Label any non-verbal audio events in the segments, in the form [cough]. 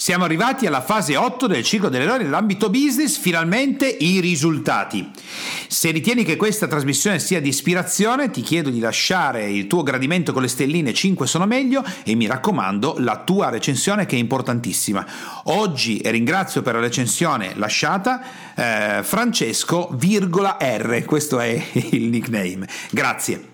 Siamo arrivati alla fase 8 del ciclo dell'errore nell'ambito business, finalmente i risultati. Se ritieni che questa trasmissione sia di ispirazione, ti chiedo di lasciare il tuo gradimento con le stelline 5 sono meglio e mi raccomando la tua recensione che è importantissima. Oggi ringrazio per la recensione lasciata eh, Francesco, virgola R, questo è [laughs] il nickname. Grazie.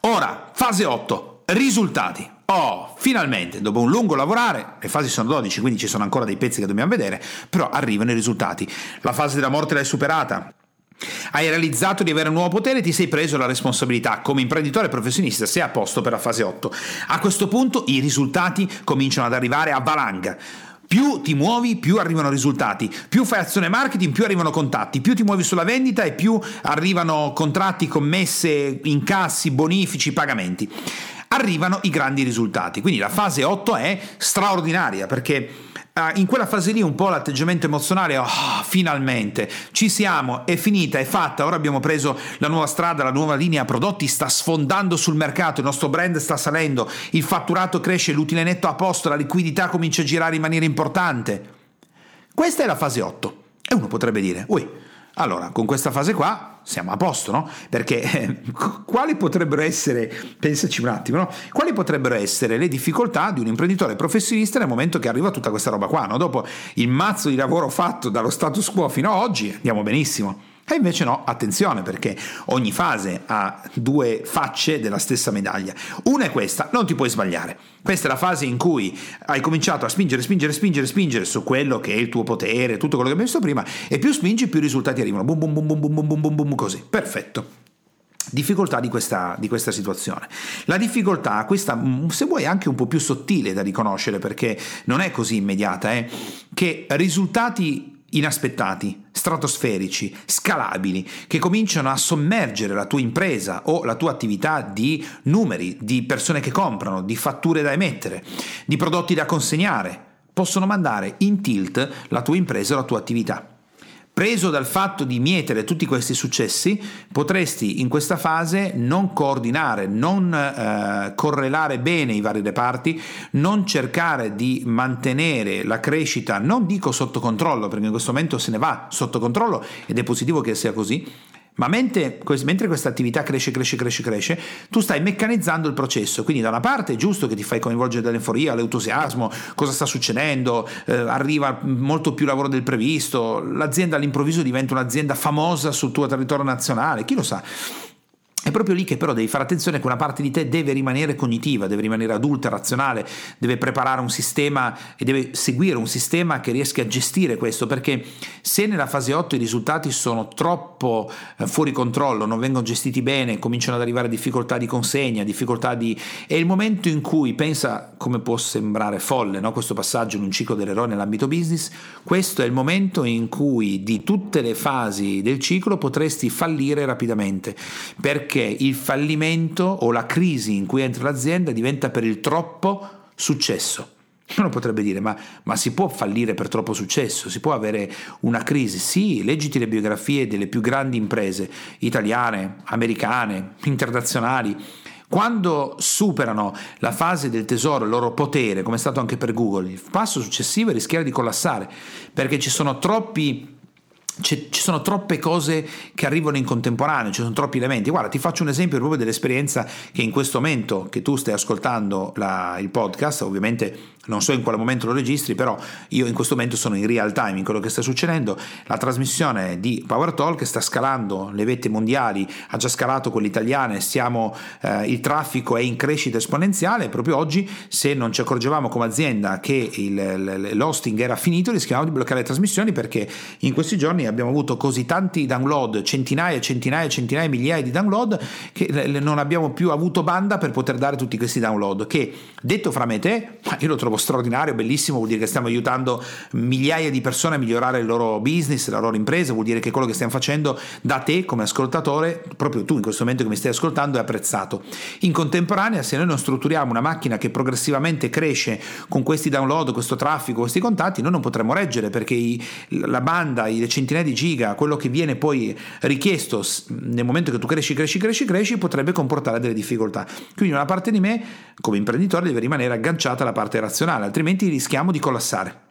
Ora, fase 8, risultati. Oh, finalmente, dopo un lungo lavorare, le fasi sono 12, quindi ci sono ancora dei pezzi che dobbiamo vedere, però arrivano i risultati. La fase della morte l'hai superata. Hai realizzato di avere un nuovo potere e ti sei preso la responsabilità. Come imprenditore professionista sei a posto per la fase 8. A questo punto i risultati cominciano ad arrivare a valanga. Più ti muovi, più arrivano risultati. Più fai azione marketing, più arrivano contatti. Più ti muovi sulla vendita e più arrivano contratti, commesse, incassi, bonifici, pagamenti. Arrivano i grandi risultati. Quindi la fase 8 è straordinaria perché Uh, in quella fase lì un po' l'atteggiamento emozionale, oh, finalmente ci siamo, è finita, è fatta, ora abbiamo preso la nuova strada, la nuova linea prodotti sta sfondando sul mercato, il nostro brand sta salendo, il fatturato cresce, l'utile netto a posto, la liquidità comincia a girare in maniera importante. Questa è la fase 8 e uno potrebbe dire, ui, allora, con questa fase qua siamo a posto, no? Perché eh, quali potrebbero essere, pensaci un attimo, no? Quali potrebbero essere le difficoltà di un imprenditore professionista nel momento che arriva tutta questa roba qua, no? Dopo il mazzo di lavoro fatto dallo status quo fino ad oggi, andiamo benissimo. E invece no, attenzione perché ogni fase ha due facce della stessa medaglia. Una è questa, non ti puoi sbagliare. Questa è la fase in cui hai cominciato a spingere, spingere, spingere, spingere su quello che è il tuo potere, tutto quello che abbiamo visto prima, e più spingi più risultati arrivano. Bum bum bum bum bum bum bum bum così. Perfetto difficoltà di questa, di questa, situazione. La difficoltà, questa se vuoi anche un po' più sottile da riconoscere perché non è così immediata, è che risultati inaspettati, stratosferici, scalabili, che cominciano a sommergere la tua impresa o la tua attività di numeri, di persone che comprano, di fatture da emettere, di prodotti da consegnare, possono mandare in tilt la tua impresa o la tua attività. Preso dal fatto di mietere tutti questi successi, potresti in questa fase non coordinare, non eh, correlare bene i vari reparti, non cercare di mantenere la crescita, non dico sotto controllo, perché in questo momento se ne va sotto controllo ed è positivo che sia così, ma mentre, mentre, questa attività cresce, cresce, cresce, cresce, tu stai meccanizzando il processo. Quindi, da una parte è giusto che ti fai coinvolgere dall'enforia, l'entusiasmo, cosa sta succedendo, eh, arriva molto più lavoro del previsto, l'azienda all'improvviso diventa un'azienda famosa sul tuo territorio nazionale, chi lo sa. È proprio lì che però devi fare attenzione che una parte di te deve rimanere cognitiva, deve rimanere adulta, razionale, deve preparare un sistema e deve seguire un sistema che riesca a gestire questo, perché se nella fase 8 i risultati sono troppo eh, fuori controllo, non vengono gestiti bene, cominciano ad arrivare difficoltà di consegna, difficoltà di... è il momento in cui, pensa come può sembrare folle no? questo passaggio in un ciclo dell'eroe nell'ambito business, questo è il momento in cui di tutte le fasi del ciclo potresti fallire rapidamente, perché perché il fallimento o la crisi in cui entra l'azienda diventa per il troppo successo. Uno potrebbe dire, ma, ma, si può fallire per troppo successo? Si può avere una crisi? Sì, leggiti le biografie delle più grandi imprese italiane, americane, internazionali. Quando superano la fase del tesoro, il loro potere, come è stato anche per Google, il passo successivo è rischiare di collassare, perché ci sono troppi ci sono troppe cose che arrivano in contemporanea, ci sono troppi elementi. Guarda, ti faccio un esempio proprio dell'esperienza che in questo momento che tu stai ascoltando la, il podcast, ovviamente non so in quale momento lo registri, però io in questo momento sono in real time in quello che sta succedendo. La trasmissione di Power Talk sta scalando le vette mondiali, ha già scalato quelle italiane, stiamo, eh, il traffico è in crescita esponenziale. Proprio oggi, se non ci accorgevamo come azienda che il, l'hosting era finito, rischiavamo di bloccare le trasmissioni perché in questi giorni giorni abbiamo avuto così tanti download, centinaia, centinaia, centinaia, migliaia di download, che non abbiamo più avuto banda per poter dare tutti questi download. Che detto fra me e te, [laughs] io lo trovo straordinario, bellissimo, vuol dire che stiamo aiutando migliaia di persone a migliorare il loro business, la loro impresa, vuol dire che quello che stiamo facendo da te come ascoltatore, proprio tu in questo momento che mi stai ascoltando, è apprezzato. In contemporanea, se noi non strutturiamo una macchina che progressivamente cresce con questi download, questo traffico, questi contatti, noi non potremo reggere perché i, la banda, le centinaia di giga, quello che viene poi richiesto nel momento che tu cresci, cresci, cresci, cresci, potrebbe comportare delle difficoltà. Quindi una parte di me, come imprenditore, deve rimanere agganciata alla parte razionale, altrimenti rischiamo di collassare.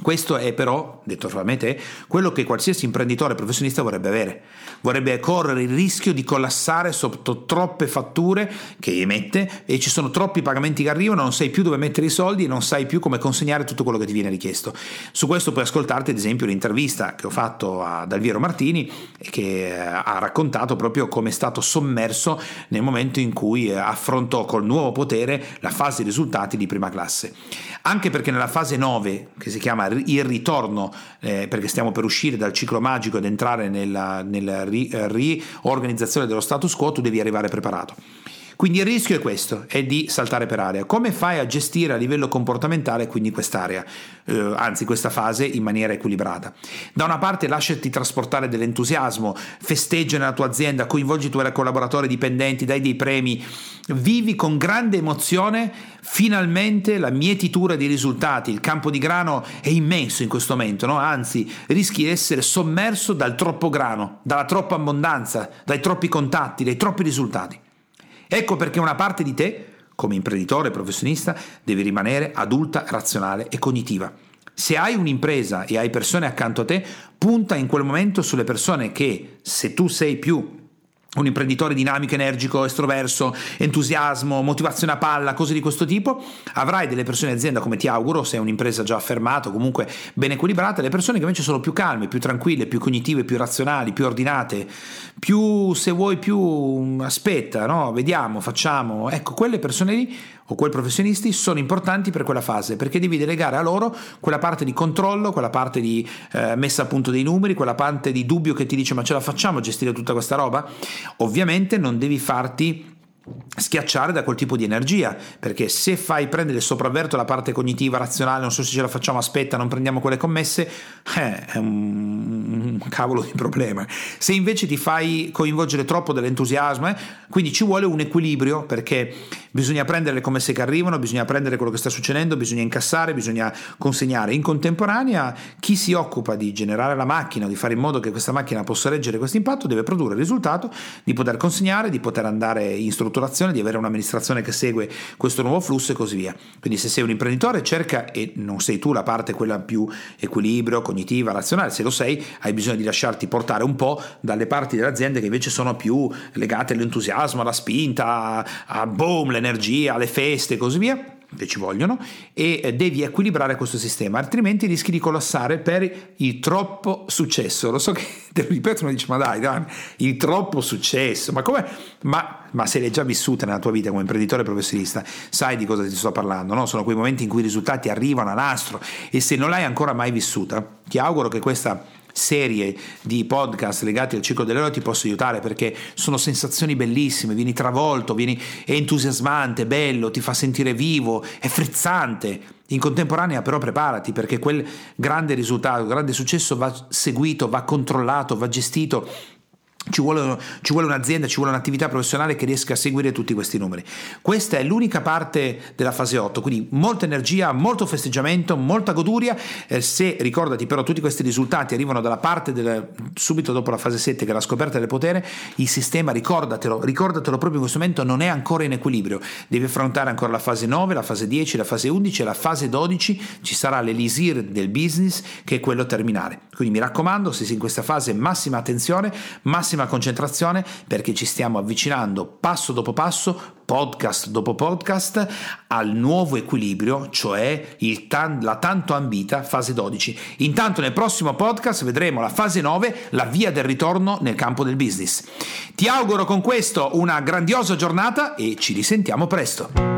Questo è però, detto fra me e te, quello che qualsiasi imprenditore professionista vorrebbe avere. Vorrebbe correre il rischio di collassare sotto troppe fatture che emette e ci sono troppi pagamenti che arrivano, non sai più dove mettere i soldi e non sai più come consegnare tutto quello che ti viene richiesto. Su questo puoi ascoltarti ad esempio l'intervista che ho fatto ad Alviero Martini che eh, ha raccontato proprio come è stato sommerso nel momento in cui eh, affrontò col nuovo potere la fase risultati di prima classe. Anche perché nella fase 9, che si chiama il ritorno, eh, perché stiamo per uscire dal ciclo magico ed entrare nella, nella eh, riorganizzazione dello status quo, tu devi arrivare preparato. Quindi il rischio è questo, è di saltare per aria. Come fai a gestire a livello comportamentale quindi quest'area, eh, anzi questa fase in maniera equilibrata? Da una parte lasciati trasportare dell'entusiasmo, festeggia nella tua azienda, coinvolgi i tuoi collaboratori dipendenti, dai dei premi, vivi con grande emozione finalmente la mietitura dei risultati, il campo di grano è immenso in questo momento, no? anzi rischi di essere sommerso dal troppo grano, dalla troppa abbondanza, dai troppi contatti, dai troppi risultati. Ecco perché una parte di te, come imprenditore professionista, deve rimanere adulta, razionale e cognitiva. Se hai un'impresa e hai persone accanto a te, punta in quel momento sulle persone che, se tu sei più un imprenditore dinamico, energico, estroverso, entusiasmo, motivazione a palla, cose di questo tipo, avrai delle persone in azienda come ti auguro, se è un'impresa già affermata, comunque ben equilibrata, le persone che invece sono più calme, più tranquille, più cognitive, più razionali, più ordinate, più se vuoi più aspetta, no? vediamo, facciamo, ecco, quelle persone lì o quei professionisti sono importanti per quella fase perché devi delegare a loro quella parte di controllo, quella parte di eh, messa a punto dei numeri, quella parte di dubbio che ti dice ma ce la facciamo a gestire tutta questa roba? Ovviamente non devi farti schiacciare da quel tipo di energia perché se fai prendere il sopravverto la parte cognitiva razionale non so se ce la facciamo aspetta non prendiamo quelle commesse eh, è un, cavolo di problema se invece ti fai coinvolgere troppo dell'entusiasmo eh, quindi ci vuole un equilibrio perché bisogna prendere le commesse che arrivano bisogna prendere quello che sta succedendo bisogna incassare bisogna consegnare in contemporanea chi si occupa di generare la macchina di fare in modo che questa macchina possa reggere questo impatto deve produrre il risultato di poter consegnare di poter andare in struttura strutturazione, di avere un'amministrazione che segue questo nuovo flusso e così via. Quindi se sei un imprenditore cerca, e non sei tu la parte quella più equilibrio, cognitiva, razionale, se lo sei hai bisogno di lasciarti portare un po' dalle parti dell'azienda che invece sono più legate all'entusiasmo, alla spinta, a boom, l'energia, alle feste e così via che ci vogliono e eh, devi equilibrare questo sistema altrimenti rischi di collassare per il troppo successo lo so che [laughs] te lo ripeto ma dici ma dai, dai il troppo successo ma come ma, ma se l'hai già vissuta nella tua vita come imprenditore professionista sai di cosa ti sto parlando no? sono quei momenti in cui i risultati arrivano a nastro e se non l'hai ancora mai vissuta ti auguro che questa serie di podcast legati al ciclo dell'eroe ti posso aiutare perché sono sensazioni bellissime, vieni travolto, vieni, è entusiasmante, bello, ti fa sentire vivo, è frizzante. In contemporanea però preparati perché quel grande risultato, grande successo va seguito, va controllato, va gestito ci vuole, ci vuole, un'azienda, ci vuole un'attività professionale che riesca a seguire tutti questi numeri. Questa è l'unica parte della fase 8, quindi molta energia, molto festeggiamento, molta goduria. Eh, se ricordati però tutti questi risultati arrivano dalla parte del, subito dopo la fase 7 che è la scoperta del potere, il sistema, ricordatelo, ricordatelo proprio in questo momento, non è ancora in equilibrio. Devi affrontare ancora la fase 9, la fase 10, la fase 11 e la fase 12 ci sarà l'elisir del business che è quello terminale. Quindi mi raccomando, se in questa fase massima attenzione, massima massima concentrazione perché ci stiamo avvicinando passo dopo passo, podcast dopo podcast, al nuovo equilibrio, cioè tan- la tanto ambita fase 12. Intanto nel prossimo podcast vedremo la fase 9, la via del ritorno nel campo del business. Ti auguro con questo una grandiosa giornata e ci risentiamo presto.